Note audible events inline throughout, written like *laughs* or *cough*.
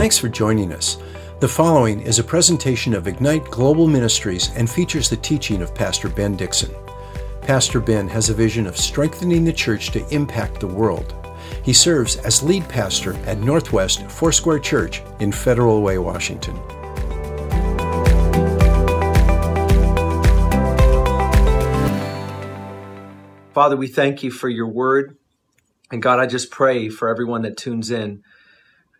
Thanks for joining us. The following is a presentation of Ignite Global Ministries and features the teaching of Pastor Ben Dixon. Pastor Ben has a vision of strengthening the church to impact the world. He serves as lead pastor at Northwest Foursquare Church in Federal Way, Washington. Father, we thank you for your word. And God, I just pray for everyone that tunes in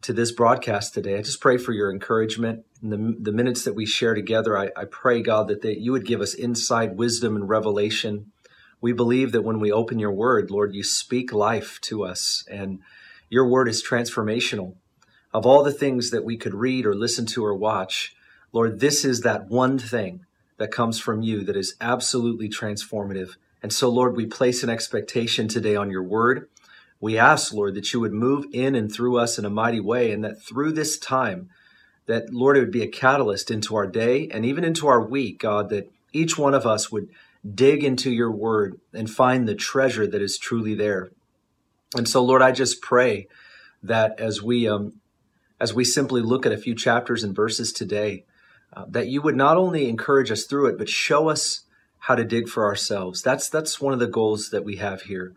to this broadcast today. I just pray for your encouragement. In the, the minutes that we share together, I, I pray, God, that they, you would give us insight, wisdom, and revelation. We believe that when we open your word, Lord, you speak life to us, and your word is transformational. Of all the things that we could read or listen to or watch, Lord, this is that one thing that comes from you that is absolutely transformative. And so, Lord, we place an expectation today on your word. We ask, Lord, that you would move in and through us in a mighty way, and that through this time, that, Lord, it would be a catalyst into our day and even into our week, God, that each one of us would dig into your word and find the treasure that is truly there. And so, Lord, I just pray that as we um, as we simply look at a few chapters and verses today, uh, that you would not only encourage us through it, but show us how to dig for ourselves. That's that's one of the goals that we have here.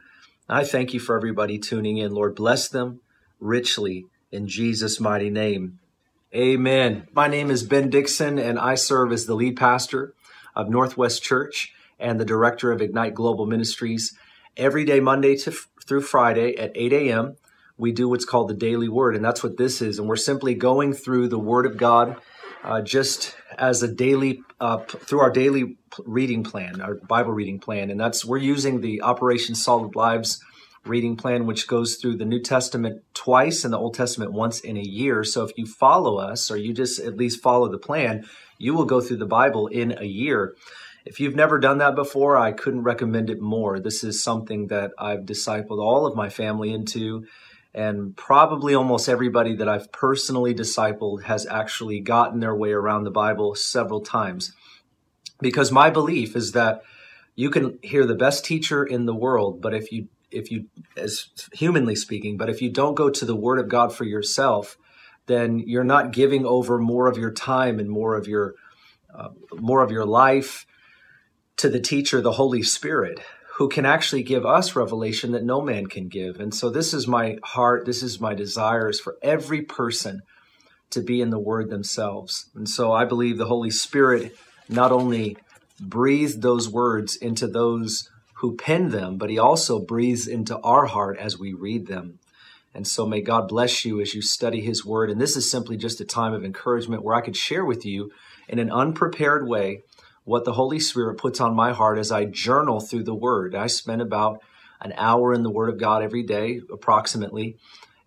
I thank you for everybody tuning in. Lord, bless them richly in Jesus' mighty name. Amen. My name is Ben Dixon, and I serve as the lead pastor of Northwest Church and the director of Ignite Global Ministries. Every day, Monday to, through Friday at 8 a.m., we do what's called the Daily Word, and that's what this is. And we're simply going through the Word of God uh, just as a daily, uh, through our daily reading plan, our Bible reading plan, and that's we're using the Operation Solid Lives reading plan, which goes through the New Testament twice and the Old Testament once in a year. So if you follow us, or you just at least follow the plan, you will go through the Bible in a year. If you've never done that before, I couldn't recommend it more. This is something that I've discipled all of my family into, and probably almost everybody that I've personally discipled has actually gotten their way around the Bible several times. Because my belief is that you can hear the best teacher in the world but if you if you as humanly speaking but if you don't go to the word of god for yourself then you're not giving over more of your time and more of your uh, more of your life to the teacher the holy spirit who can actually give us revelation that no man can give and so this is my heart this is my desires for every person to be in the word themselves and so i believe the holy spirit not only breathed those words into those who penned them, but he also breathes into our heart as we read them. And so may God bless you as you study his word. And this is simply just a time of encouragement where I could share with you in an unprepared way what the Holy Spirit puts on my heart as I journal through the word. I spend about an hour in the word of God every day, approximately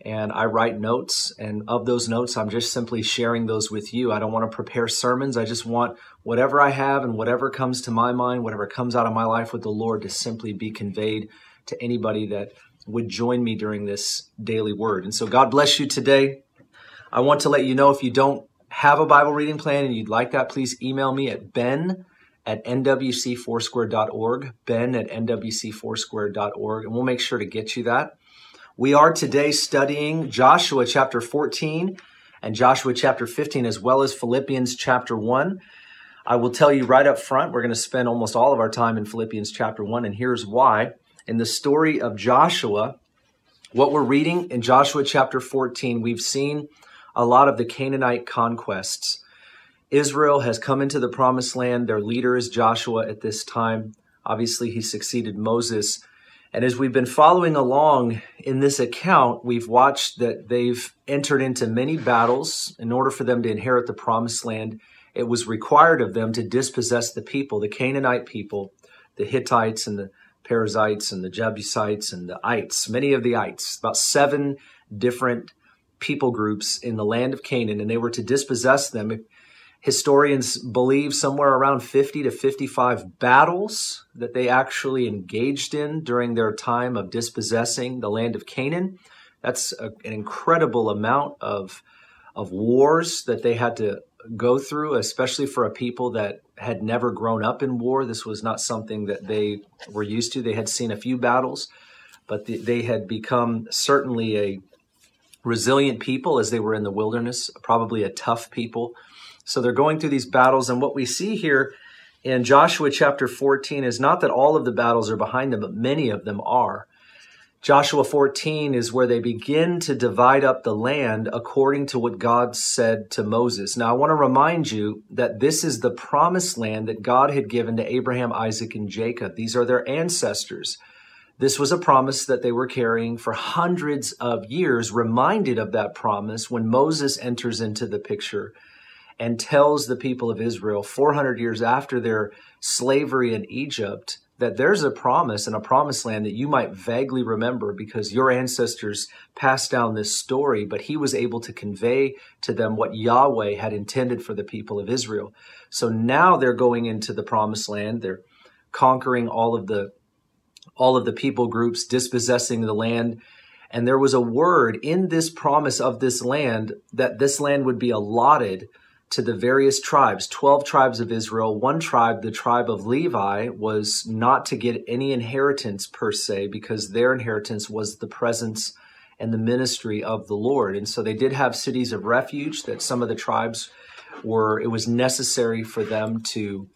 and I write notes. And of those notes, I'm just simply sharing those with you. I don't want to prepare sermons. I just want whatever I have and whatever comes to my mind, whatever comes out of my life with the Lord to simply be conveyed to anybody that would join me during this daily word. And so, God bless you today. I want to let you know if you don't have a Bible reading plan and you'd like that, please email me at ben at nwcfoursquare.org, ben at nwcfoursquare.org, and we'll make sure to get you that. We are today studying Joshua chapter 14 and Joshua chapter 15, as well as Philippians chapter 1. I will tell you right up front, we're going to spend almost all of our time in Philippians chapter 1, and here's why. In the story of Joshua, what we're reading in Joshua chapter 14, we've seen a lot of the Canaanite conquests. Israel has come into the promised land. Their leader is Joshua at this time. Obviously, he succeeded Moses and as we've been following along in this account, we've watched that they've entered into many battles. In order for them to inherit the promised land, it was required of them to dispossess the people, the Canaanite people, the Hittites and the Perizzites and the Jebusites and the Ites, many of the Ites, about seven different people groups in the land of Canaan, and they were to dispossess them historians believe somewhere around 50 to 55 battles that they actually engaged in during their time of dispossessing the land of Canaan. That's a, an incredible amount of, of wars that they had to go through, especially for a people that had never grown up in war. This was not something that they were used to. They had seen a few battles, but they had become certainly a resilient people as they were in the wilderness, probably a tough people. So they're going through these battles. And what we see here in Joshua chapter 14 is not that all of the battles are behind them, but many of them are. Joshua 14 is where they begin to divide up the land according to what God said to Moses. Now, I want to remind you that this is the promised land that God had given to Abraham, Isaac, and Jacob. These are their ancestors. This was a promise that they were carrying for hundreds of years, reminded of that promise when Moses enters into the picture and tells the people of Israel 400 years after their slavery in Egypt that there's a promise and a promised land that you might vaguely remember because your ancestors passed down this story, but he was able to convey to them what Yahweh had intended for the people of Israel. So now they're going into the promised land. They're conquering all of the all of the people groups, dispossessing the land. And there was a word in this promise of this land that this land would be allotted to the various tribes 12 tribes of Israel. One tribe, the tribe of Levi, was not to get any inheritance per se because their inheritance was the presence and the ministry of the Lord. And so they did have cities of refuge that some of the tribes were, it was necessary for them to.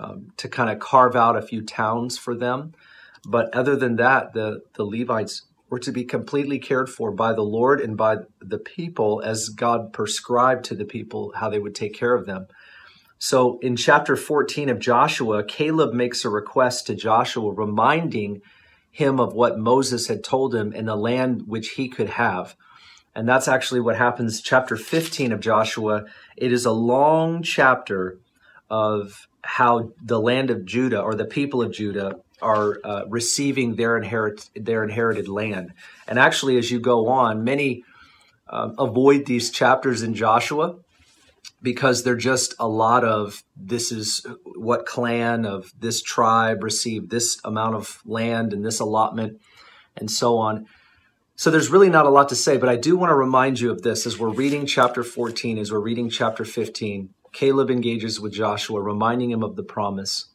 Um, to kind of carve out a few towns for them. But other than that, the, the Levites were to be completely cared for by the Lord and by the people as God prescribed to the people how they would take care of them. So in chapter 14 of Joshua, Caleb makes a request to Joshua, reminding him of what Moses had told him in the land which he could have. And that's actually what happens. Chapter 15 of Joshua, it is a long chapter of how the land of Judah or the people of Judah are uh, receiving their inherit their inherited land. And actually, as you go on, many um, avoid these chapters in Joshua because they're just a lot of this is what clan of this tribe received this amount of land and this allotment and so on. So there's really not a lot to say, but I do want to remind you of this as we're reading chapter 14, as we're reading chapter 15. Caleb engages with Joshua, reminding him of the promise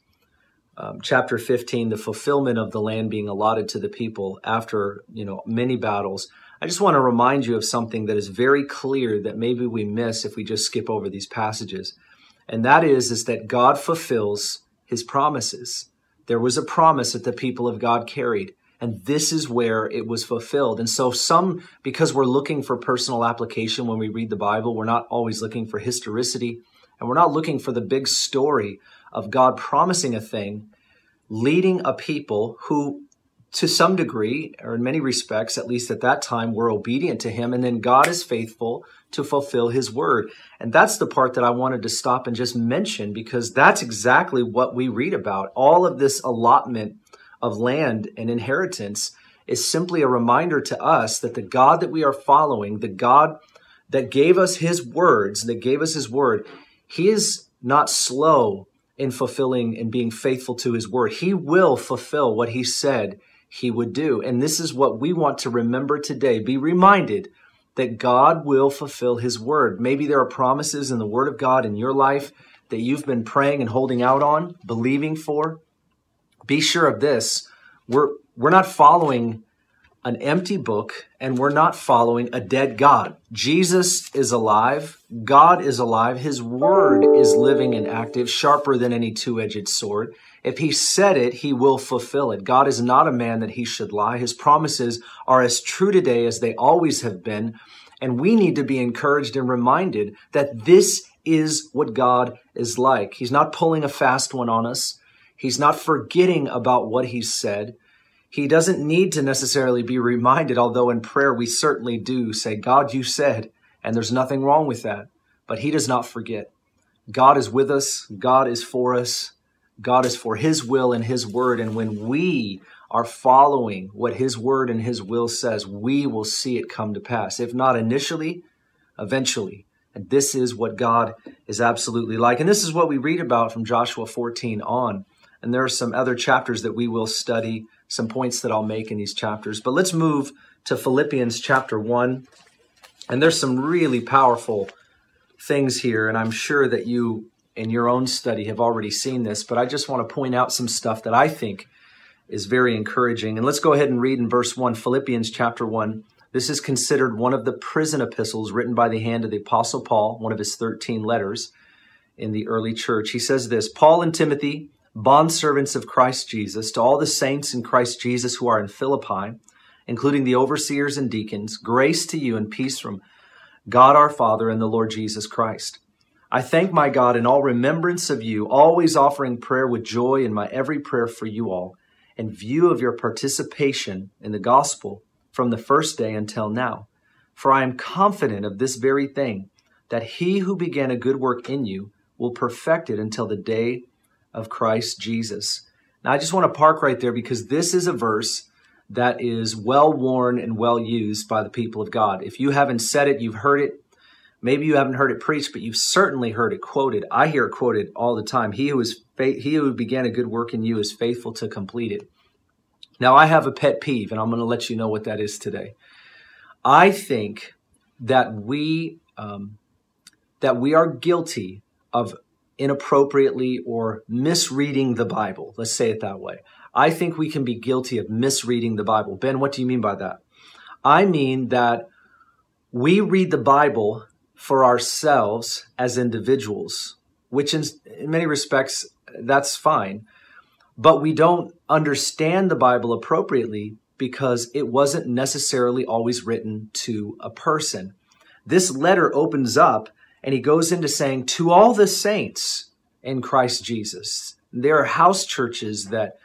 um, chapter 15 the fulfillment of the land being allotted to the people after you know many battles. I just want to remind you of something that is very clear that maybe we miss if we just skip over these passages. And that is is that god fulfills his promises. There was a promise that the people of god carried and this is where it was fulfilled. And so some because we're looking for personal application when we read the bible we're not always looking for historicity and we're not looking for the big story of God promising a thing, leading a people who, to some degree, or in many respects, at least at that time, were obedient to Him. And then God is faithful to fulfill His word. And that's the part that I wanted to stop and just mention because that's exactly what we read about. All of this allotment of land and inheritance is simply a reminder to us that the God that we are following, the God that gave us His words, that gave us His word, He is not slow in fulfilling and being faithful to his word. He will fulfill what he said he would do. And this is what we want to remember today. Be reminded that God will fulfill his word. Maybe there are promises in the word of God in your life that you've been praying and holding out on, believing for. Be sure of this. We're we're not following an empty book and we're not following a dead God. Jesus is alive. God is alive. His word is living and active, sharper than any two edged sword. If he said it, he will fulfill it. God is not a man that he should lie. His promises are as true today as they always have been. And we need to be encouraged and reminded that this is what God is like. He's not pulling a fast one on us. He's not forgetting about what he said. He doesn't need to necessarily be reminded, although in prayer we certainly do say, God, you said, and there's nothing wrong with that. But he does not forget. God is with us, God is for us, God is for his will and his word. And when we are following what his word and his will says, we will see it come to pass. If not initially, eventually. And this is what God is absolutely like. And this is what we read about from Joshua 14 on. And there are some other chapters that we will study some points that I'll make in these chapters. But let's move to Philippians chapter 1. And there's some really powerful things here. And I'm sure that you, in your own study, have already seen this. But I just want to point out some stuff that I think is very encouraging. And let's go ahead and read in verse 1, Philippians chapter 1. This is considered one of the prison epistles written by the hand of the Apostle Paul, one of his 13 letters in the early church. He says this Paul and Timothy, bondservants of Christ Jesus, to all the saints in Christ Jesus who are in Philippi, including the overseers and deacons, grace to you and peace from God our Father and the Lord Jesus Christ. I thank my God in all remembrance of you, always offering prayer with joy in my every prayer for you all, in view of your participation in the gospel from the first day until now. For I am confident of this very thing, that he who began a good work in you will perfect it until the day of Christ Jesus. Now, I just want to park right there because this is a verse that is well worn and well used by the people of God. If you haven't said it, you've heard it. Maybe you haven't heard it preached, but you've certainly heard it quoted. I hear it quoted all the time. He who is fa- he who began a good work in you is faithful to complete it. Now, I have a pet peeve, and I'm going to let you know what that is today. I think that we um, that we are guilty of inappropriately or misreading the Bible. Let's say it that way. I think we can be guilty of misreading the Bible. Ben, what do you mean by that? I mean that we read the Bible for ourselves as individuals, which in, in many respects, that's fine. But we don't understand the Bible appropriately because it wasn't necessarily always written to a person. This letter opens up and he goes into saying, To all the saints in Christ Jesus. There are house churches that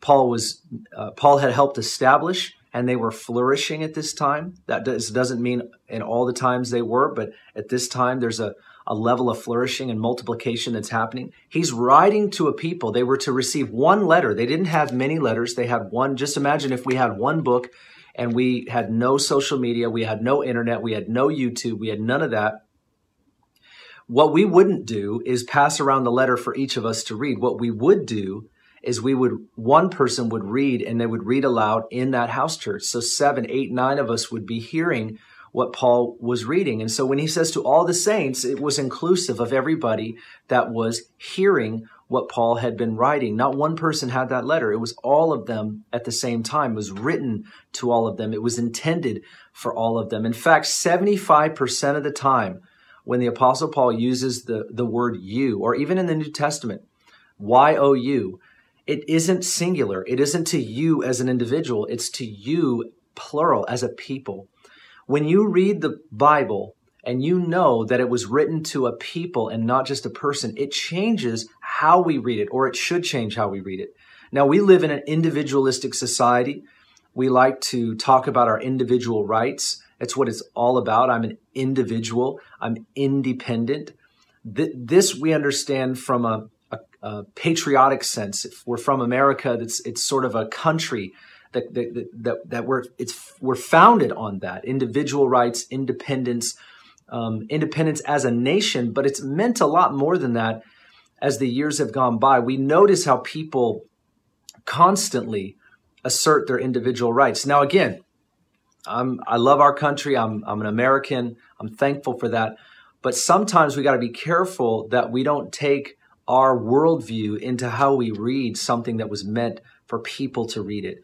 Paul was uh, Paul had helped establish and they were flourishing at this time. That does, doesn't mean in all the times they were, but at this time there's a, a level of flourishing and multiplication that's happening. He's writing to a people. They were to receive one letter. They didn't have many letters. They had one. Just imagine if we had one book and we had no social media, we had no internet, we had no YouTube, we had none of that. What we wouldn't do is pass around the letter for each of us to read. What we would do is we would one person would read and they would read aloud in that house church. So seven eight nine of us would be hearing what paul was reading. And so when he says to all the saints it was inclusive of everybody that was hearing what paul had been writing. Not one person had that letter. It was all of them at the same time. It was written to all of them. It was intended for all of them. In fact 75% of the time when the apostle paul uses the, the word you or even in the new testament y-o-u it isn't singular. It isn't to you as an individual. It's to you, plural, as a people. When you read the Bible and you know that it was written to a people and not just a person, it changes how we read it, or it should change how we read it. Now, we live in an individualistic society. We like to talk about our individual rights. It's what it's all about. I'm an individual. I'm independent. This we understand from a uh, patriotic sense. If we're from America, it's it's sort of a country that that that, that we're it's we're founded on that individual rights, independence, um, independence as a nation. But it's meant a lot more than that. As the years have gone by, we notice how people constantly assert their individual rights. Now, again, I'm, I love our country. I'm, I'm an American. I'm thankful for that. But sometimes we got to be careful that we don't take our worldview into how we read something that was meant for people to read it.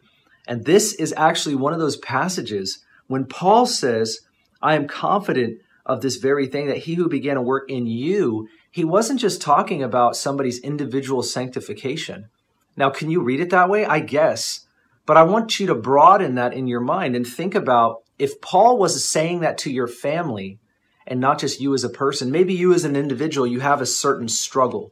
And this is actually one of those passages when Paul says, I am confident of this very thing that he who began a work in you, he wasn't just talking about somebody's individual sanctification. Now, can you read it that way? I guess. But I want you to broaden that in your mind and think about if Paul was saying that to your family and not just you as a person, maybe you as an individual, you have a certain struggle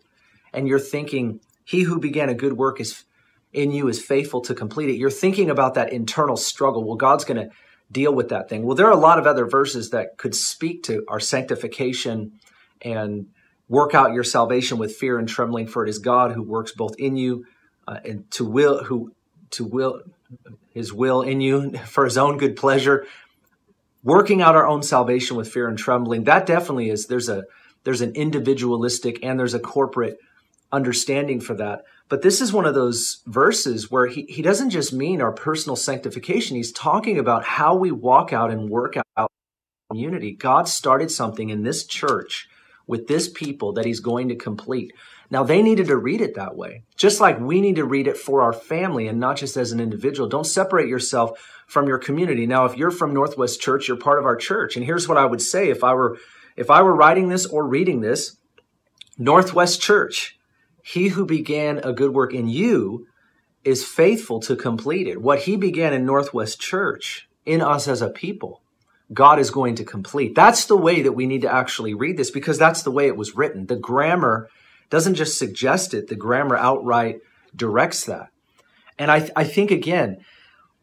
and you're thinking, He who began a good work is in you is faithful to complete it. You're thinking about that internal struggle. Well, God's going to deal with that thing. Well, there are a lot of other verses that could speak to our sanctification and work out your salvation with fear and trembling, for it is God who works both in you uh, and to will who to will his will in you *laughs* for his own good pleasure working out our own salvation with fear and trembling that definitely is there's a there's an individualistic and there's a corporate understanding for that. But this is one of those verses where he, he doesn't just mean our personal sanctification. He's talking about how we walk out and work out unity. God started something in this church with this people that he's going to complete. Now, they needed to read it that way, just like we need to read it for our family and not just as an individual. Don't separate yourself from your community. Now, if you're from Northwest Church, you're part of our church. And here's what I would say if I were if I were writing this or reading this, Northwest Church, he who began a good work in you is faithful to complete it. What he began in Northwest Church, in us as a people, God is going to complete. That's the way that we need to actually read this because that's the way it was written. The grammar doesn't just suggest it, the grammar outright directs that. And I, I think, again,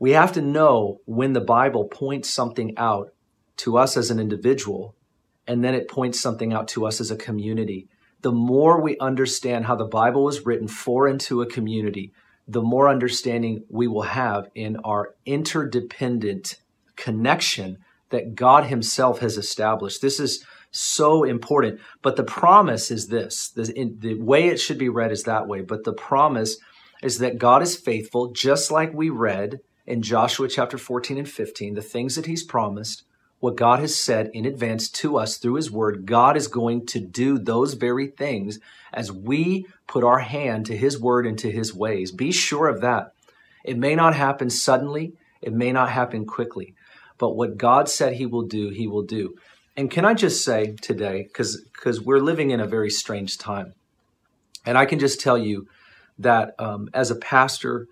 we have to know when the Bible points something out to us as an individual, and then it points something out to us as a community. The more we understand how the Bible was written for and to a community, the more understanding we will have in our interdependent connection that God Himself has established. This is so important. But the promise is this the, the way it should be read is that way. But the promise is that God is faithful, just like we read in Joshua chapter 14 and 15, the things that He's promised, what God has said in advance to us through His Word, God is going to do those very things as we put our hand to His Word and to His ways. Be sure of that. It may not happen suddenly, it may not happen quickly, but what God said He will do, He will do. And can I just say today, because because we're living in a very strange time, and I can just tell you that um, as a pastor,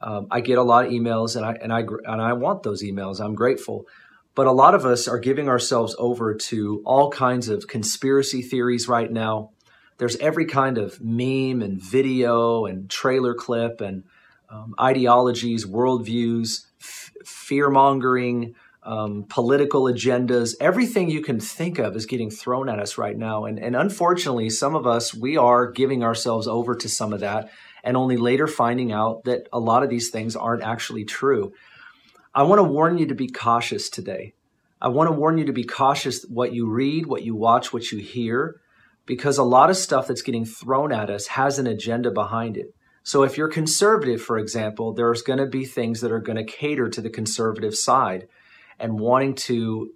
um, I get a lot of emails, and I and I and I want those emails. I'm grateful, but a lot of us are giving ourselves over to all kinds of conspiracy theories right now. There's every kind of meme and video and trailer clip and um, ideologies, worldviews, f- fear mongering, um, political agendas, everything you can think of is getting thrown at us right now. And, and unfortunately, some of us, we are giving ourselves over to some of that and only later finding out that a lot of these things aren't actually true. I want to warn you to be cautious today. I want to warn you to be cautious what you read, what you watch, what you hear, because a lot of stuff that's getting thrown at us has an agenda behind it. So if you're conservative, for example, there's going to be things that are going to cater to the conservative side and wanting to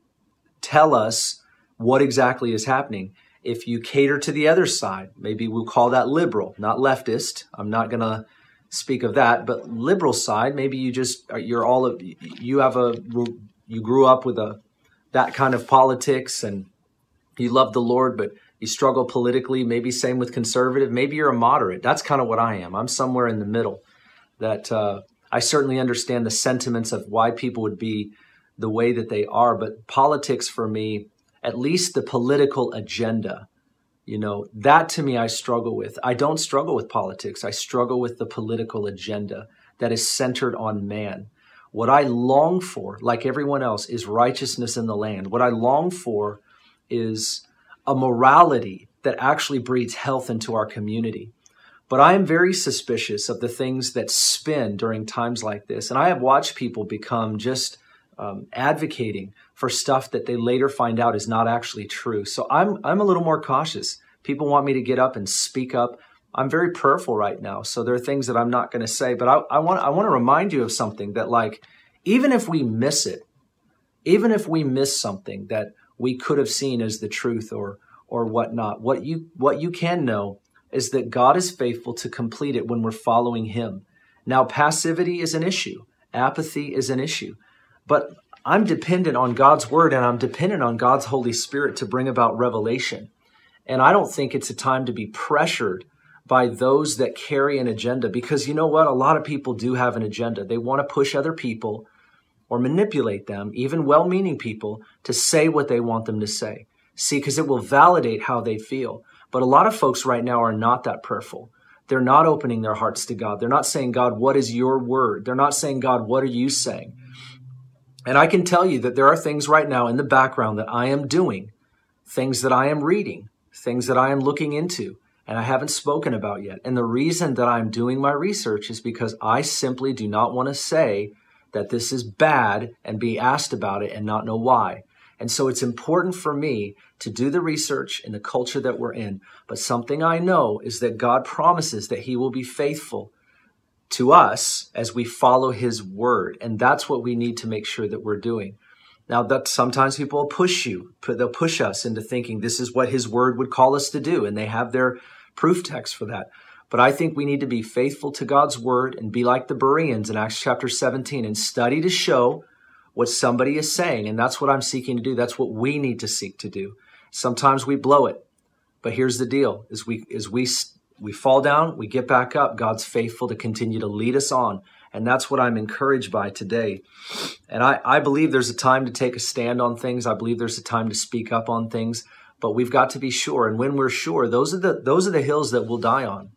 tell us what exactly is happening. If you cater to the other side, maybe we'll call that liberal, not leftist. I'm not going to speak of that, but liberal side, maybe you just you're all of you have a you grew up with a that kind of politics and you love the Lord, but you struggle politically. Maybe same with conservative. Maybe you're a moderate. That's kind of what I am. I'm somewhere in the middle. That uh, I certainly understand the sentiments of why people would be the way that they are. But politics for me, at least the political agenda, you know, that to me I struggle with. I don't struggle with politics. I struggle with the political agenda that is centered on man. What I long for, like everyone else, is righteousness in the land. What I long for is a morality that actually breeds health into our community. But I am very suspicious of the things that spin during times like this. And I have watched people become just um, advocating for stuff that they later find out is not actually true. So I'm I'm a little more cautious. People want me to get up and speak up. I'm very prayerful right now. So there are things that I'm not going to say, but I, I want I want to remind you of something that like even if we miss it, even if we miss something that we could have seen as the truth or or whatnot, what you what you can know is that God is faithful to complete it when we're following Him. Now, passivity is an issue. Apathy is an issue. But I'm dependent on God's word and I'm dependent on God's Holy Spirit to bring about revelation. And I don't think it's a time to be pressured by those that carry an agenda because you know what? A lot of people do have an agenda. They want to push other people or manipulate them, even well meaning people, to say what they want them to say. See, because it will validate how they feel. But a lot of folks right now are not that prayerful. They're not opening their hearts to God. They're not saying, God, what is your word? They're not saying, God, what are you saying? And I can tell you that there are things right now in the background that I am doing, things that I am reading, things that I am looking into, and I haven't spoken about yet. And the reason that I'm doing my research is because I simply do not want to say that this is bad and be asked about it and not know why. And so it's important for me to do the research in the culture that we're in. But something I know is that God promises that He will be faithful to us as we follow his word. And that's what we need to make sure that we're doing. Now that sometimes people will push you, they'll push us into thinking this is what his word would call us to do. And they have their proof text for that. But I think we need to be faithful to God's word and be like the Bereans in Acts chapter 17 and study to show what somebody is saying. And that's what I'm seeking to do. That's what we need to seek to do. Sometimes we blow it. But here's the deal is we is we we fall down, we get back up. God's faithful to continue to lead us on. And that's what I'm encouraged by today. And I, I believe there's a time to take a stand on things. I believe there's a time to speak up on things, but we've got to be sure. And when we're sure, those are the those are the hills that we'll die on.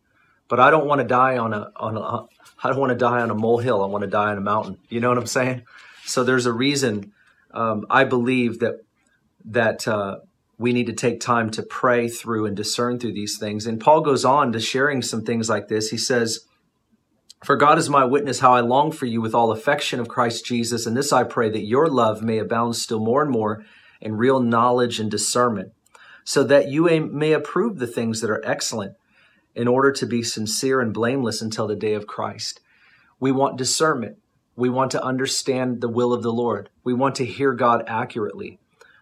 But I don't want to die on a on a *laughs* I don't want to die on a molehill. I want to die on a mountain. You know what I'm saying? So there's a reason um, I believe that that uh, we need to take time to pray through and discern through these things. And Paul goes on to sharing some things like this. He says, For God is my witness how I long for you with all affection of Christ Jesus. And this I pray that your love may abound still more and more in real knowledge and discernment, so that you may approve the things that are excellent in order to be sincere and blameless until the day of Christ. We want discernment. We want to understand the will of the Lord. We want to hear God accurately.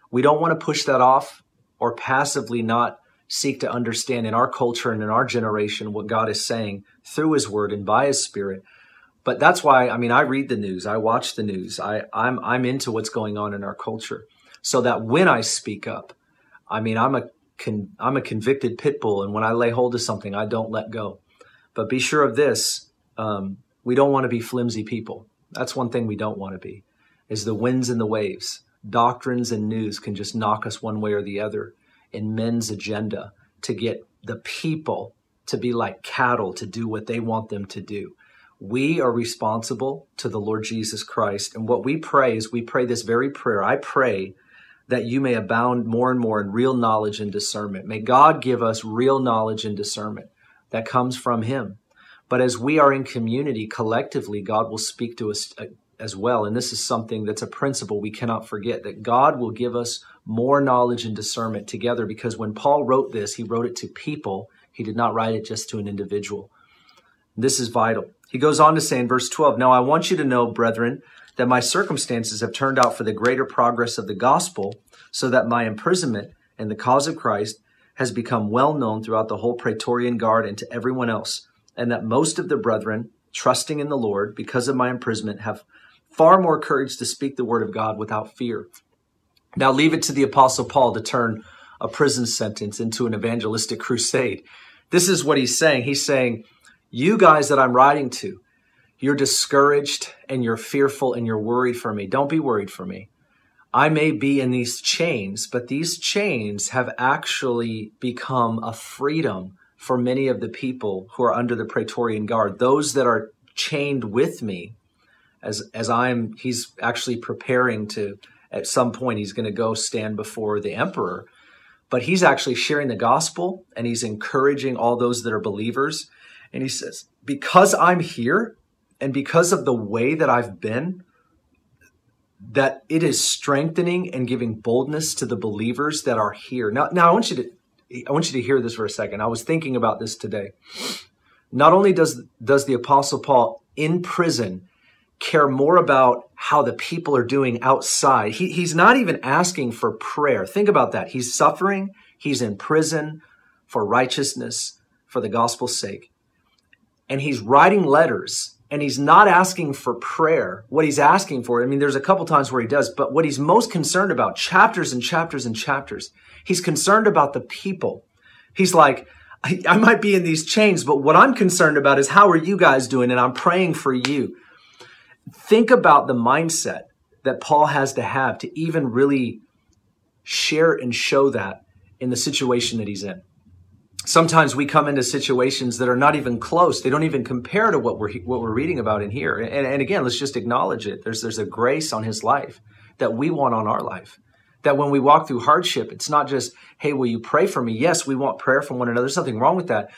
We don't want to push that off or passively not seek to understand in our culture and in our generation what God is saying through his word and by his spirit. But that's why I mean I read the news, I watch the news. I I'm I'm into what's going on in our culture. So that when I speak up, I mean I'm a con, I'm a convicted pit bull and when I lay hold of something, I don't let go. But be sure of this, um, we don't want to be flimsy people. That's one thing we don't want to be. Is the winds and the waves doctrines and news can just knock us one way or the other in men's agenda to get the people to be like cattle to do what they want them to do. We are responsible to the Lord Jesus Christ. And what we pray is we pray this very prayer. I pray that you may abound more and more in real knowledge and discernment. May God give us real knowledge and discernment that comes from Him. But as we are in community collectively, God will speak to us uh, as well. And this is something that's a principle we cannot forget that God will give us more knowledge and discernment together because when Paul wrote this, he wrote it to people. He did not write it just to an individual. This is vital. He goes on to say in verse 12, Now I want you to know, brethren, that my circumstances have turned out for the greater progress of the gospel, so that my imprisonment in the cause of Christ has become well known throughout the whole Praetorian Guard and to everyone else, and that most of the brethren, trusting in the Lord because of my imprisonment, have far more courage to speak the word of God without fear. Now, leave it to the Apostle Paul to turn a prison sentence into an evangelistic crusade. This is what he's saying. He's saying, You guys that I'm writing to, you're discouraged and you're fearful and you're worried for me. Don't be worried for me. I may be in these chains, but these chains have actually become a freedom for many of the people who are under the Praetorian Guard. Those that are chained with me as as I'm he's actually preparing to at some point he's going to go stand before the emperor but he's actually sharing the gospel and he's encouraging all those that are believers and he says because I'm here and because of the way that I've been that it is strengthening and giving boldness to the believers that are here. Now now I want you to I want you to hear this for a second. I was thinking about this today. Not only does does the apostle Paul in prison care more about how the people are doing outside. He, he's not even asking for prayer. Think about that. He's suffering, he's in prison for righteousness, for the gospel's sake. And he's writing letters and he's not asking for prayer. What he's asking for, I mean, there's a couple times where he does, but what he's most concerned about, chapters and chapters and chapters, he's concerned about the people. He's like, I, I might be in these chains, but what I'm concerned about is how are you guys doing? And I'm praying for you think about the mindset that Paul has to have to even really share and show that in the situation that he's in. Sometimes we come into situations that are not even close. They don't even compare to what we're what we're reading about in here. And, and again, let's just acknowledge it. There's there's a grace on his life that we want on our life. That when we walk through hardship, it's not just, hey, will you pray for me? Yes, we want prayer from one another. There's nothing wrong with that.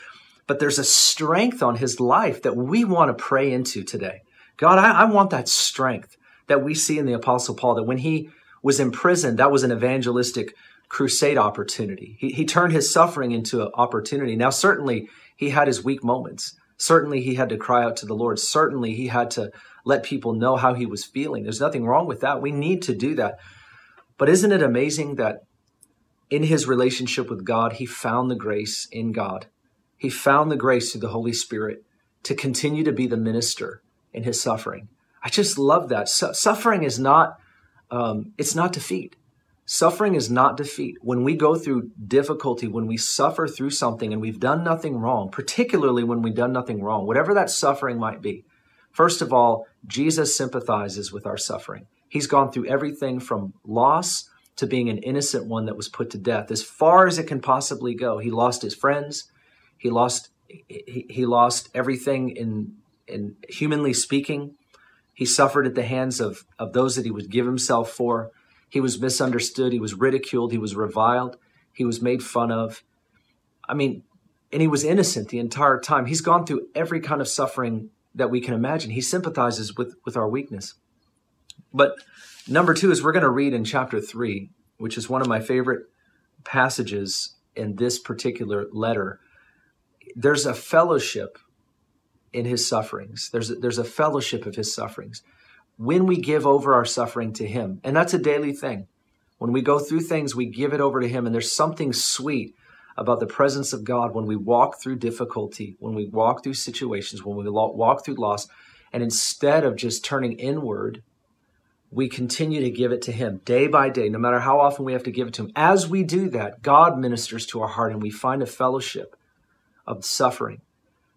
But there's a strength on his life that we want to pray into today. God, I, I want that strength that we see in the Apostle Paul, that when he was in prison, that was an evangelistic crusade opportunity. He, he turned his suffering into an opportunity. Now, certainly, he had his weak moments. Certainly, he had to cry out to the Lord. Certainly, he had to let people know how he was feeling. There's nothing wrong with that. We need to do that. But isn't it amazing that in his relationship with God, he found the grace in God? he found the grace through the Holy Spirit to continue to be the minister in his suffering. I just love that. Su- suffering is not, um, it's not defeat. Suffering is not defeat. When we go through difficulty, when we suffer through something and we've done nothing wrong, particularly when we've done nothing wrong, whatever that suffering might be, first of all, Jesus sympathizes with our suffering. He's gone through everything from loss to being an innocent one that was put to death, as far as it can possibly go. He lost his friends. He lost he, he lost everything in in humanly speaking. He suffered at the hands of, of those that he would give himself for. He was misunderstood. He was ridiculed. He was reviled. He was made fun of. I mean, and he was innocent the entire time. He's gone through every kind of suffering that we can imagine. He sympathizes with, with our weakness. But number two is we're going to read in chapter three, which is one of my favorite passages in this particular letter. There's a fellowship in his sufferings. There's a, there's a fellowship of his sufferings. When we give over our suffering to him, and that's a daily thing. When we go through things, we give it over to him, and there's something sweet about the presence of God when we walk through difficulty, when we walk through situations, when we walk through loss, and instead of just turning inward, we continue to give it to Him day by day, no matter how often we have to give it to Him. As we do that, God ministers to our heart and we find a fellowship of suffering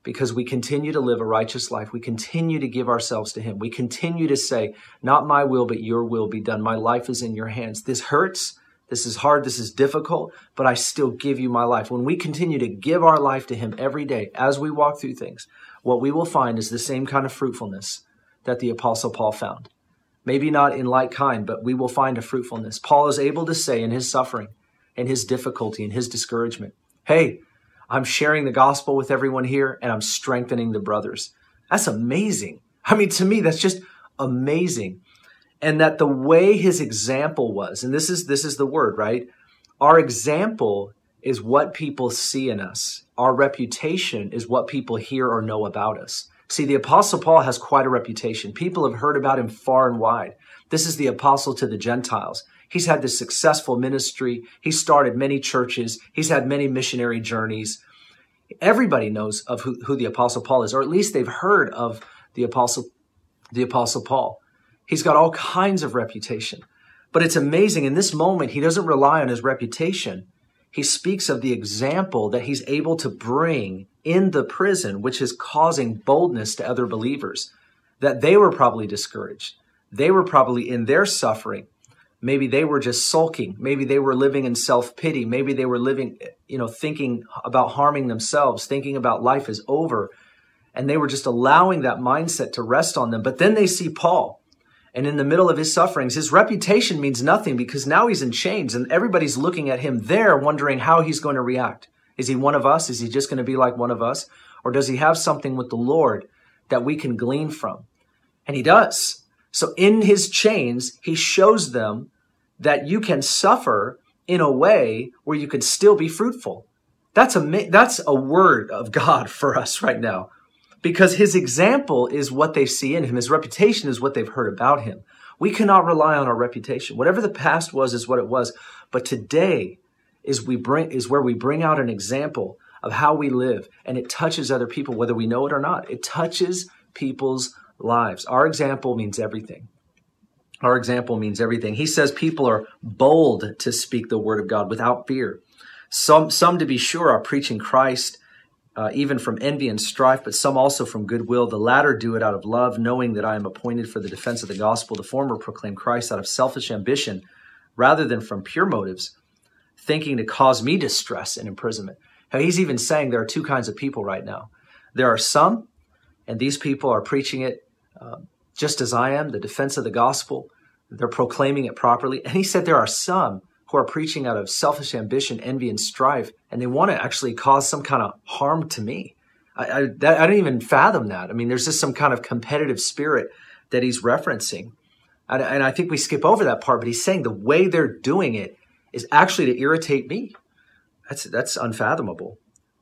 because we continue to live a righteous life. We continue to give ourselves to Him. We continue to say, Not my will, but your will be done. My life is in your hands. This hurts. This is hard. This is difficult, but I still give you my life. When we continue to give our life to Him every day as we walk through things, what we will find is the same kind of fruitfulness that the Apostle Paul found. Maybe not in like kind, but we will find a fruitfulness. Paul is able to say in his suffering, in his difficulty, in his discouragement, Hey, I'm sharing the gospel with everyone here and I'm strengthening the brothers. That's amazing. I mean, to me, that's just amazing. And that the way his example was, and this is this is the word, right? Our example is what people see in us. Our reputation is what people hear or know about us. See, the apostle Paul has quite a reputation. People have heard about him far and wide. This is the apostle to the Gentiles. He's had this successful ministry. He started many churches. He's had many missionary journeys. Everybody knows of who, who the Apostle Paul is, or at least they've heard of the Apostle, the Apostle Paul. He's got all kinds of reputation. But it's amazing. In this moment, he doesn't rely on his reputation. He speaks of the example that he's able to bring in the prison, which is causing boldness to other believers, that they were probably discouraged. They were probably in their suffering Maybe they were just sulking. Maybe they were living in self pity. Maybe they were living, you know, thinking about harming themselves, thinking about life is over. And they were just allowing that mindset to rest on them. But then they see Paul. And in the middle of his sufferings, his reputation means nothing because now he's in chains and everybody's looking at him there, wondering how he's going to react. Is he one of us? Is he just going to be like one of us? Or does he have something with the Lord that we can glean from? And he does. So in his chains, he shows them that you can suffer in a way where you can still be fruitful. That's a that's a word of God for us right now. Because his example is what they see in him. His reputation is what they've heard about him. We cannot rely on our reputation. Whatever the past was is what it was. But today is we bring is where we bring out an example of how we live and it touches other people whether we know it or not. It touches people's lives. Our example means everything. Our example means everything. He says people are bold to speak the word of God without fear. Some, some to be sure, are preaching Christ, uh, even from envy and strife, but some also from goodwill. The latter do it out of love, knowing that I am appointed for the defense of the gospel. The former proclaim Christ out of selfish ambition rather than from pure motives, thinking to cause me distress and imprisonment. Now, he's even saying there are two kinds of people right now. There are some, and these people are preaching it uh, just as I am, the defense of the gospel. They're proclaiming it properly. And he said there are some who are preaching out of selfish ambition, envy, and strife, and they want to actually cause some kind of harm to me. I, I, that, I didn't even fathom that. I mean, there's just some kind of competitive spirit that he's referencing. And, and I think we skip over that part, but he's saying the way they're doing it is actually to irritate me. That's, that's unfathomable.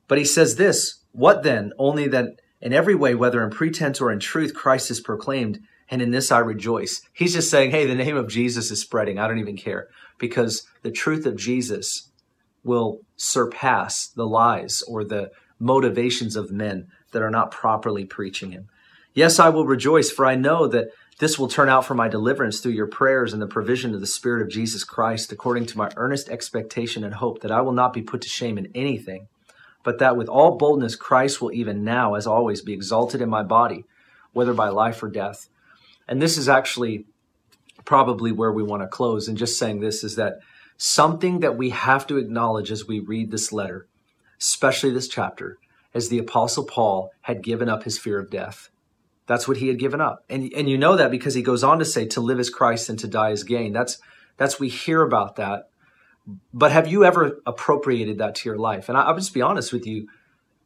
But he says this What then? Only that in every way, whether in pretense or in truth, Christ is proclaimed, and in this I rejoice. He's just saying, hey, the name of Jesus is spreading. I don't even care because the truth of Jesus will surpass the lies or the motivations of men that are not properly preaching him. Yes, I will rejoice, for I know that this will turn out for my deliverance through your prayers and the provision of the Spirit of Jesus Christ, according to my earnest expectation and hope that I will not be put to shame in anything, but that with all boldness Christ will even now, as always, be exalted in my body, whether by life or death. And this is actually probably where we want to close. And just saying this is that something that we have to acknowledge as we read this letter, especially this chapter, as the Apostle Paul had given up his fear of death. That's what he had given up. And, and you know that because he goes on to say to live as Christ and to die as gain. That's, that's, we hear about that. But have you ever appropriated that to your life? And I, I'll just be honest with you.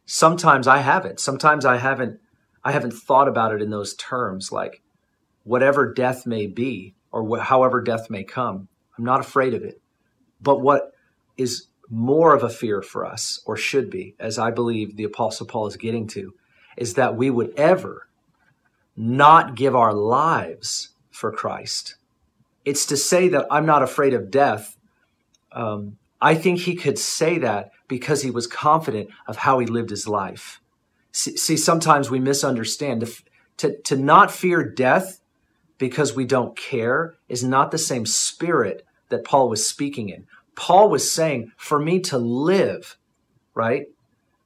Sometimes I haven't. Sometimes I haven't, I haven't thought about it in those terms. Like whatever death may be or wh- however death may come, I'm not afraid of it. But what is more of a fear for us, or should be, as I believe the Apostle Paul is getting to, is that we would ever not give our lives for Christ. It's to say that I'm not afraid of death. Um, I think he could say that because he was confident of how he lived his life. See, see sometimes we misunderstand. To, to, to not fear death because we don't care is not the same spirit that Paul was speaking in. Paul was saying, for me to live, right,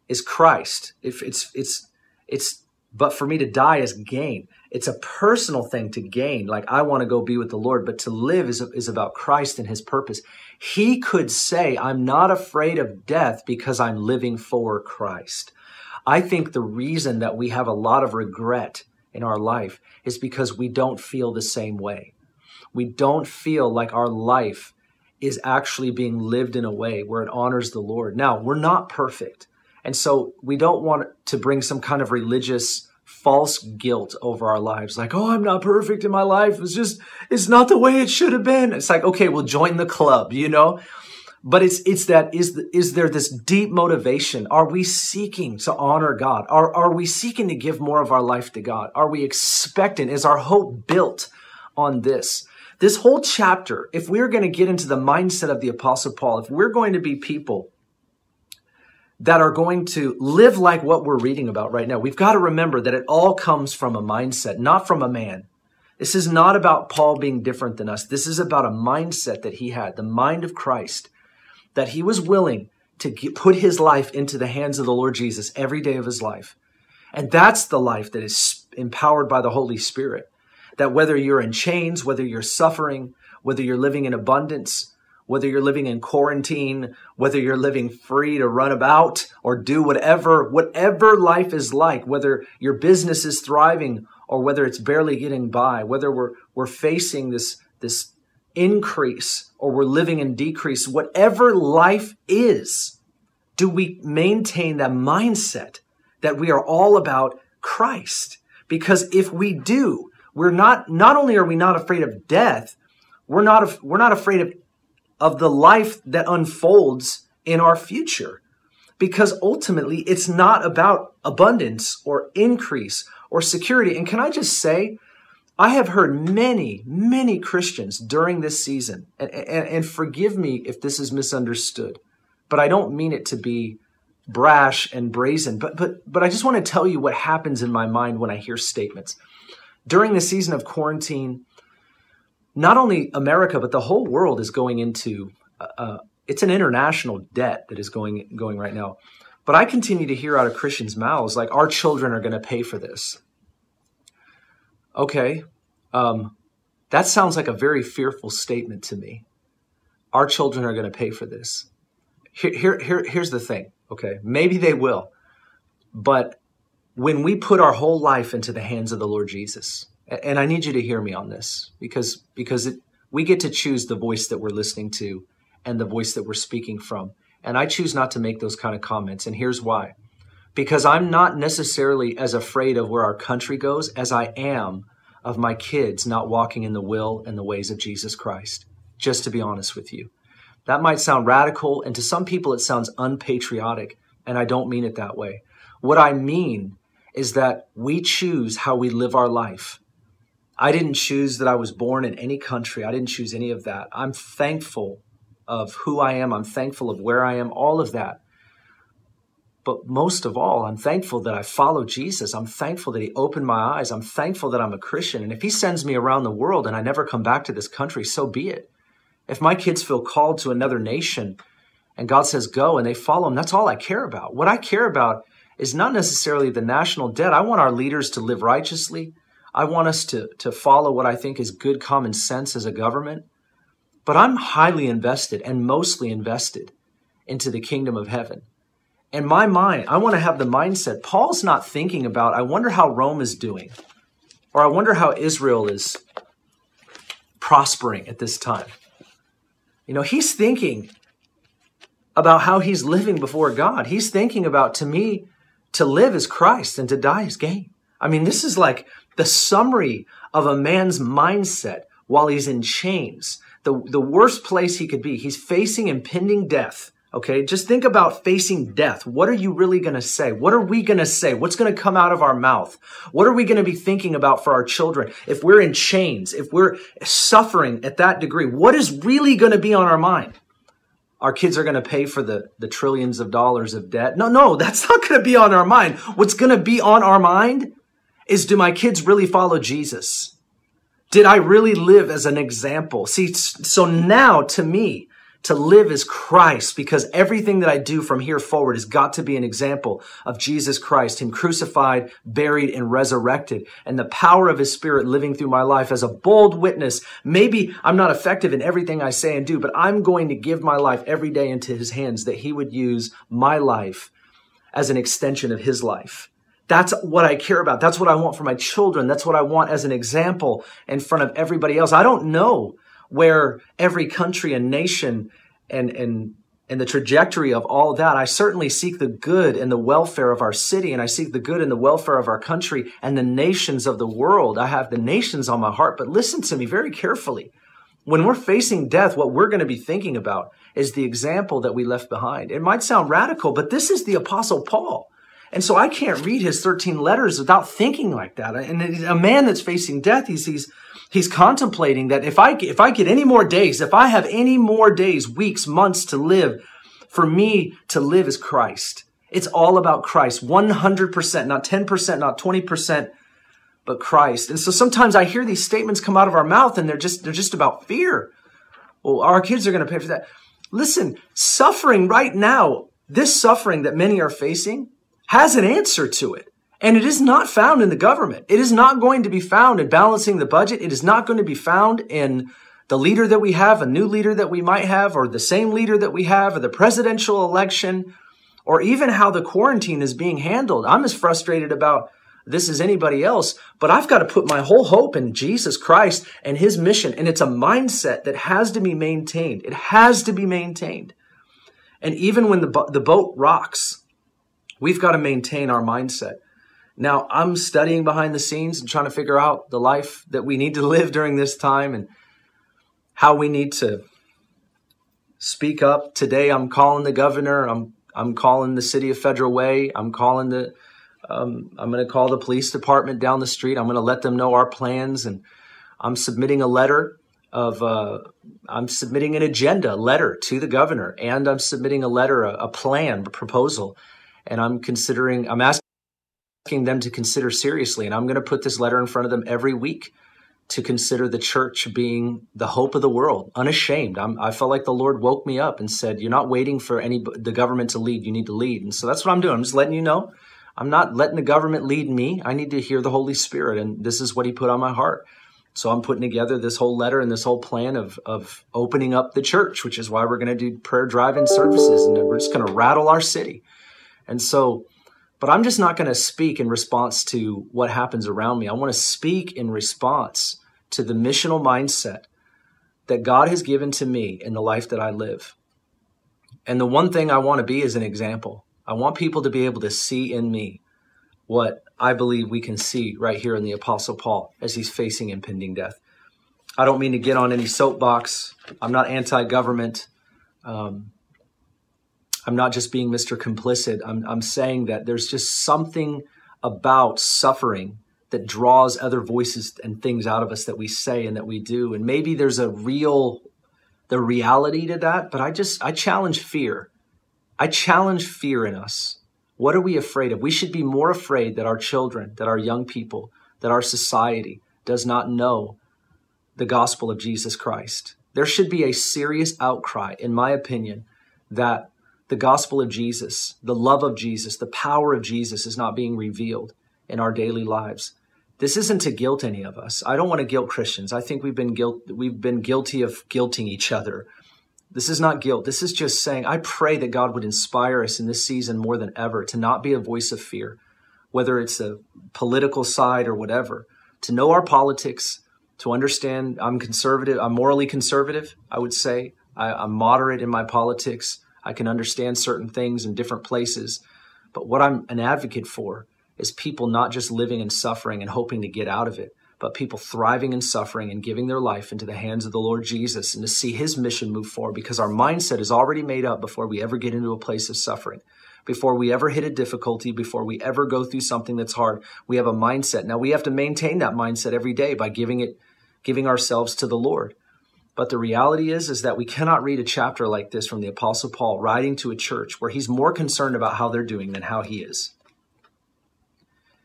is Christ. If it's it's it's but for me to die is gain. It's a personal thing to gain. Like I want to go be with the Lord, but to live is, is about Christ and his purpose. He could say, I'm not afraid of death because I'm living for Christ. I think the reason that we have a lot of regret in our life is because we don't feel the same way. We don't feel like our life is actually being lived in a way where it honors the Lord. Now, we're not perfect. And so we don't want to bring some kind of religious false guilt over our lives. Like, oh, I'm not perfect in my life. It's just, it's not the way it should have been. It's like, okay, well, join the club, you know? But it's, it's that, is, is there this deep motivation? Are we seeking to honor God? Are, are we seeking to give more of our life to God? Are we expectant? Is our hope built on this? This whole chapter, if we're going to get into the mindset of the Apostle Paul, if we're going to be people that are going to live like what we're reading about right now, we've got to remember that it all comes from a mindset, not from a man. This is not about Paul being different than us. This is about a mindset that he had, the mind of Christ, that he was willing to put his life into the hands of the Lord Jesus every day of his life. And that's the life that is empowered by the Holy Spirit that whether you're in chains, whether you're suffering, whether you're living in abundance, whether you're living in quarantine, whether you're living free to run about or do whatever, whatever life is like, whether your business is thriving or whether it's barely getting by, whether we're, we're facing this, this increase or we're living in decrease, whatever life is, do we maintain that mindset that we are all about Christ? Because if we do, we're not not only are we not afraid of death we're not we're not afraid of of the life that unfolds in our future. Because ultimately it's not about abundance or increase or security. And can i just say i have heard many many christians during this season and, and, and forgive me if this is misunderstood but i don't mean it to be brash and brazen. But but but i just want to tell you what happens in my mind when i hear statements. During the season of quarantine, not only America but the whole world is going into uh, uh, it's an international debt that is going going right now. But I continue to hear out of Christians' mouths like our children are going to pay for this. Okay, um, that sounds like a very fearful statement to me. Our children are going to pay for this. Here, here, here, here's the thing. Okay, maybe they will, but when we put our whole life into the hands of the Lord Jesus, and I need you to hear me on this because because it, we get to choose the voice that we're listening to and the voice that we're speaking from. And I choose not to make those kind of comments. And here's why. Because I'm not necessarily as afraid of where our country goes as I am of my kids not walking in the will and the ways of Jesus Christ. Just to be honest with you. That might sound radical, and to some people it sounds unpatriotic, and I don't mean it that way. What I mean is that we choose how we live our life. I didn't choose that I was born in any country. I didn't choose any of that. I'm thankful of who I am. I'm thankful of where I am, all of that. But most of all, I'm thankful that I follow Jesus. I'm thankful that He opened my eyes. I'm thankful that I'm a Christian. And if He sends me around the world and I never come back to this country, so be it. If my kids feel called to another nation and God says go and they follow Him, that's all I care about. What I care about is not necessarily the national debt. I want our leaders to live righteously. I want us to, to follow what I think is good common sense as a government. But I'm highly invested and mostly invested into the kingdom of heaven. And my mind, I want to have the mindset. Paul's not thinking about, I wonder how Rome is doing, or I wonder how Israel is prospering at this time. You know, he's thinking about how he's living before God. He's thinking about, to me, to live is Christ and to die is gain. I mean, this is like the summary of a man's mindset while he's in chains. The, the worst place he could be. He's facing impending death. Okay, just think about facing death. What are you really going to say? What are we going to say? What's going to come out of our mouth? What are we going to be thinking about for our children? If we're in chains, if we're suffering at that degree, what is really going to be on our mind? Our kids are going to pay for the, the trillions of dollars of debt. No, no, that's not going to be on our mind. What's going to be on our mind is do my kids really follow Jesus? Did I really live as an example? See, so now to me, to live as Christ because everything that I do from here forward has got to be an example of Jesus Christ, Him crucified, buried, and resurrected, and the power of His Spirit living through my life as a bold witness. Maybe I'm not effective in everything I say and do, but I'm going to give my life every day into His hands that He would use my life as an extension of His life. That's what I care about. That's what I want for my children. That's what I want as an example in front of everybody else. I don't know where every country and nation and and and the trajectory of all that, I certainly seek the good and the welfare of our city, and I seek the good and the welfare of our country and the nations of the world. I have the nations on my heart, but listen to me very carefully. When we're facing death, what we're going to be thinking about is the example that we left behind. It might sound radical, but this is the Apostle Paul. And so I can't read his 13 letters without thinking like that. And a man that's facing death, he's, he's, he's contemplating that if I, if I get any more days, if I have any more days, weeks, months to live, for me to live is Christ. It's all about Christ. 100%, not 10%, not 20%, but Christ. And so sometimes I hear these statements come out of our mouth and they're just, they're just about fear. Well, our kids are going to pay for that. Listen, suffering right now, this suffering that many are facing, has an answer to it. And it is not found in the government. It is not going to be found in balancing the budget. It is not going to be found in the leader that we have, a new leader that we might have, or the same leader that we have, or the presidential election, or even how the quarantine is being handled. I'm as frustrated about this as anybody else, but I've got to put my whole hope in Jesus Christ and his mission. And it's a mindset that has to be maintained. It has to be maintained. And even when the, the boat rocks, We've got to maintain our mindset. Now, I'm studying behind the scenes and trying to figure out the life that we need to live during this time and how we need to speak up. Today, I'm calling the governor. I'm I'm calling the city of Federal Way. I'm calling the um, I'm going to call the police department down the street. I'm going to let them know our plans, and I'm submitting a letter of uh, I'm submitting an agenda letter to the governor, and I'm submitting a letter, a, a plan, a proposal and I'm considering, I'm asking them to consider seriously. And I'm going to put this letter in front of them every week to consider the church being the hope of the world, unashamed. I'm, i felt like the Lord woke me up and said, "You're not waiting for any the government to lead. You need to lead." And so that's what I'm doing. I'm just letting you know. I'm not letting the government lead me. I need to hear the Holy Spirit, and this is what He put on my heart. So I'm putting together this whole letter and this whole plan of of opening up the church, which is why we're going to do prayer drive-in services, and we're just going to rattle our city. And so, but I'm just not going to speak in response to what happens around me. I want to speak in response to the missional mindset that God has given to me in the life that I live. And the one thing I want to be is an example. I want people to be able to see in me what I believe we can see right here in the Apostle Paul as he's facing impending death. I don't mean to get on any soapbox. I'm not anti government. Um, I'm not just being Mr. Complicit. I'm, I'm saying that there's just something about suffering that draws other voices and things out of us that we say and that we do. And maybe there's a real, the reality to that, but I just, I challenge fear. I challenge fear in us. What are we afraid of? We should be more afraid that our children, that our young people, that our society does not know the gospel of Jesus Christ. There should be a serious outcry, in my opinion, that the gospel of Jesus, the love of Jesus, the power of Jesus is not being revealed in our daily lives. This isn't to guilt any of us. I don't want to guilt Christians. I think we've been guilt we've been guilty of guilting each other. This is not guilt. This is just saying I pray that God would inspire us in this season more than ever to not be a voice of fear, whether it's a political side or whatever, to know our politics, to understand I'm conservative, I'm morally conservative, I would say. I, I'm moderate in my politics. I can understand certain things in different places. But what I'm an advocate for is people not just living and suffering and hoping to get out of it, but people thriving and suffering and giving their life into the hands of the Lord Jesus and to see his mission move forward because our mindset is already made up before we ever get into a place of suffering. Before we ever hit a difficulty, before we ever go through something that's hard, we have a mindset. Now we have to maintain that mindset every day by giving it, giving ourselves to the Lord. But the reality is, is that we cannot read a chapter like this from the Apostle Paul writing to a church where he's more concerned about how they're doing than how he is.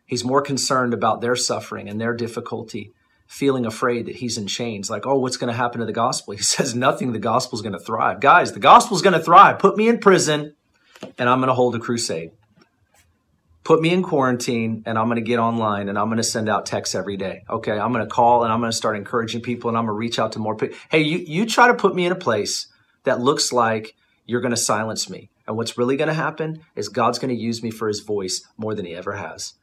He's more concerned about their suffering and their difficulty, feeling afraid that he's in chains. Like, oh, what's going to happen to the gospel? *laughs* He says, nothing. The gospel's going to thrive. Guys, the gospel's going to thrive. Put me in prison and I'm going to hold a crusade. Put me in quarantine and I'm going to get online and I'm going to send out texts every day. Okay. I'm going to call and I'm going to start encouraging people and I'm going to reach out to more people. Hey, you, you try to put me in a place that looks like you're going to silence me. And what's really going to happen is God's going to use me for his voice more than he ever has.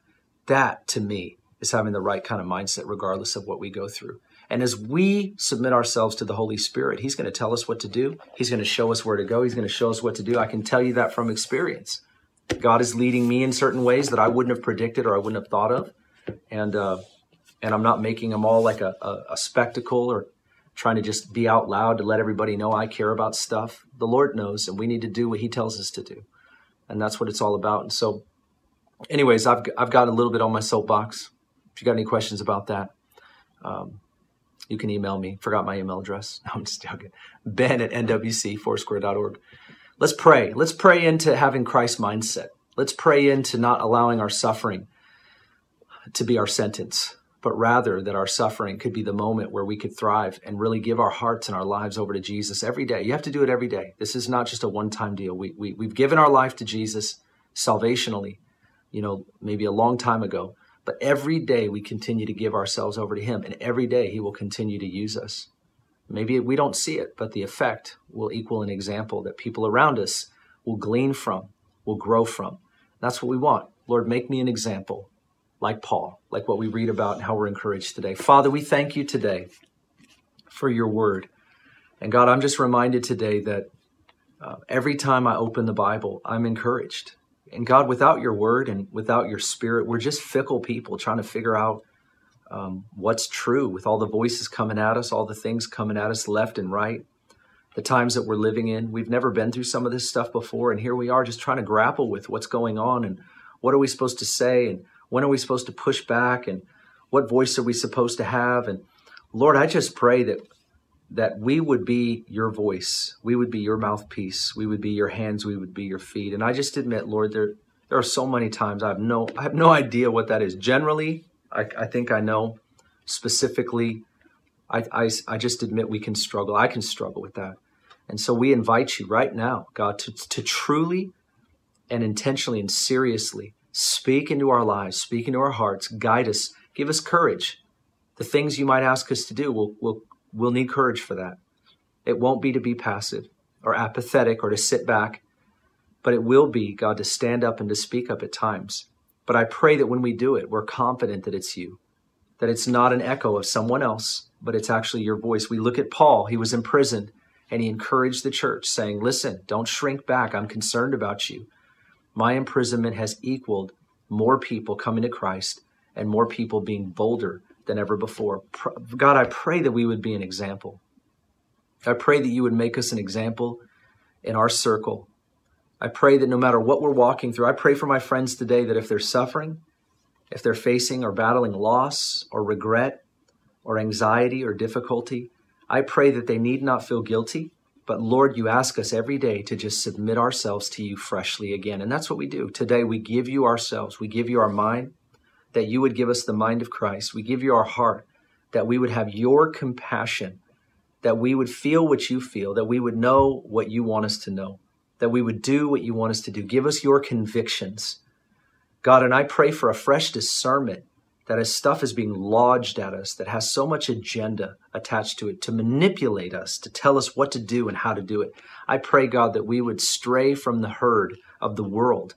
That to me is having the right kind of mindset, regardless of what we go through. And as we submit ourselves to the Holy Spirit, He's going to tell us what to do. He's going to show us where to go. He's going to show us what to do. I can tell you that from experience. God is leading me in certain ways that I wouldn't have predicted or I wouldn't have thought of. And, uh, and I'm not making them all like a, a, a spectacle or trying to just be out loud to let everybody know I care about stuff. The Lord knows, and we need to do what He tells us to do. And that's what it's all about. And so anyways, I've I've got a little bit on my soapbox. If you got any questions about that, um, you can email me. Forgot my email address. *laughs* No, I'm just joking. Ben at nwcfoursquare.org. Let's pray. Let's pray into having Christ's mindset. Let's pray into not allowing our suffering to be our sentence, but rather that our suffering could be the moment where we could thrive and really give our hearts and our lives over to Jesus every day. You have to do it every day. This is not just a one time deal. We, we, we've given our life to Jesus salvationally you know, maybe a long time ago. But every day we continue to give ourselves over to Him, and every day He will continue to use us. Maybe we don't see it, but the effect will equal an example that people around us will glean from, will grow from. That's what we want. Lord, make me an example like Paul, like what we read about and how we're encouraged today. Father, we thank you today for your word. And God, I'm just reminded today that uh, every time I open the Bible, I'm encouraged. And God, without your word and without your spirit, we're just fickle people trying to figure out um, what's true with all the voices coming at us, all the things coming at us left and right, the times that we're living in. We've never been through some of this stuff before. And here we are just trying to grapple with what's going on and what are we supposed to say and when are we supposed to push back and what voice are we supposed to have. And Lord, I just pray that that we would be your voice, we would be your mouthpiece, we would be your hands, we would be your feet. And I just admit, Lord, there there are so many times I have no I have no idea what that is. Generally, I, I think I know. Specifically, I, I I just admit we can struggle. I can struggle with that. And so we invite you right now, God, to, to truly and intentionally and seriously speak into our lives, speak into our hearts, guide us, give us courage. The things you might ask us to do, we'll, we'll, We'll need courage for that. It won't be to be passive or apathetic or to sit back, but it will be, God, to stand up and to speak up at times. But I pray that when we do it, we're confident that it's you, that it's not an echo of someone else, but it's actually your voice. We look at Paul, he was imprisoned and he encouraged the church, saying, Listen, don't shrink back. I'm concerned about you. My imprisonment has equaled more people coming to Christ and more people being bolder than ever before. God, I pray that we would be an example. I pray that you would make us an example in our circle. I pray that no matter what we're walking through, I pray for my friends today that if they're suffering, if they're facing or battling loss or regret or anxiety or difficulty, I pray that they need not feel guilty, But Lord, you ask us every day to just submit ourselves to you freshly again. And that's what we do. Today, we give you ourselves. We give you our mind, that you would give us the mind of Christ. We give you our heart, that we would have your compassion, that we would feel what you feel, that we would know what you want us to know, that we would do what you want us to do. Give us your convictions. God, and I pray for a fresh discernment that as stuff is being lodged at us that has so much agenda attached to it to manipulate us, to tell us what to do and how to do it. I pray, God, that we would stray from the herd of the world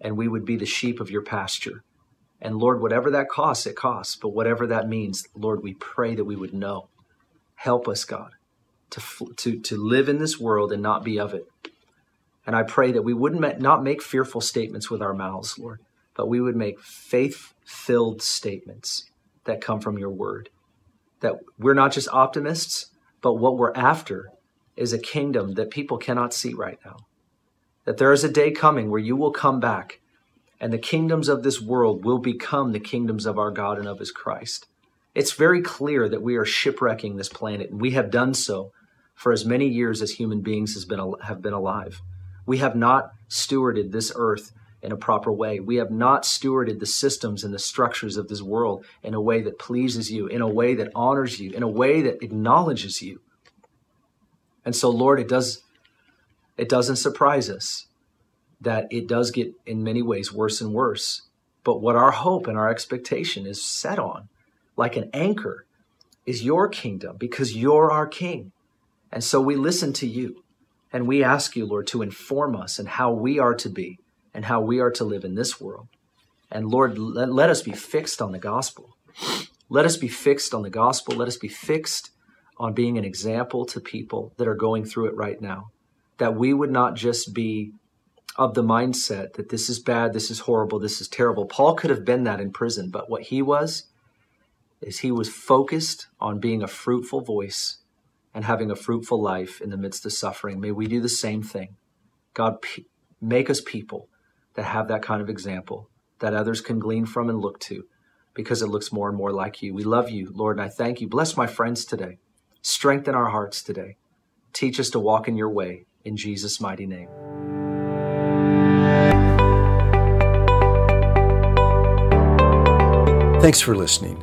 and we would be the sheep of your pasture. And Lord, whatever that costs, it costs. But whatever that means, Lord, we pray that we would know. Help us, God, to, to, to live in this world and not be of it. And I pray that we wouldn't not make fearful statements with our mouths, Lord, but we would make faith filled statements that come from your word. That we're not just optimists, but what we're after is a kingdom that people cannot see right now. That there is a day coming where you will come back and the kingdoms of this world will become the kingdoms of our God and of his Christ. It's very clear that we are shipwrecking this planet, and we have done so for as many years as human beings has been, have been alive. We have not stewarded this earth in a proper way. We have not stewarded the systems and the structures of this world in a way that pleases you, in a way that honors you, in a way that acknowledges you. And so, Lord, it does it doesn't surprise us that it does get in many ways worse and worse. But what our hope and our expectation is set on, like an anchor, is your kingdom because you're our king. And so we listen to you and we ask you, Lord, to inform us and how we are to be and how we are to live in this world. And Lord, let, let us be fixed on the gospel. Let us be fixed on the gospel. Let us be fixed on being an example to people that are going through it right now. That we would not just be of the mindset that this is bad, this is horrible, this is terrible. Paul could have been that in prison, but what he was is he was focused on being a fruitful voice and having a fruitful life in the midst of suffering. May we do the same thing. God, make us people that have that kind of example that others can glean from and look to because it looks more and more like you. We love you, Lord, and I thank you. Bless my friends today. Strengthen our hearts today. Teach us to walk in your way. In Jesus' mighty name. Thanks for listening.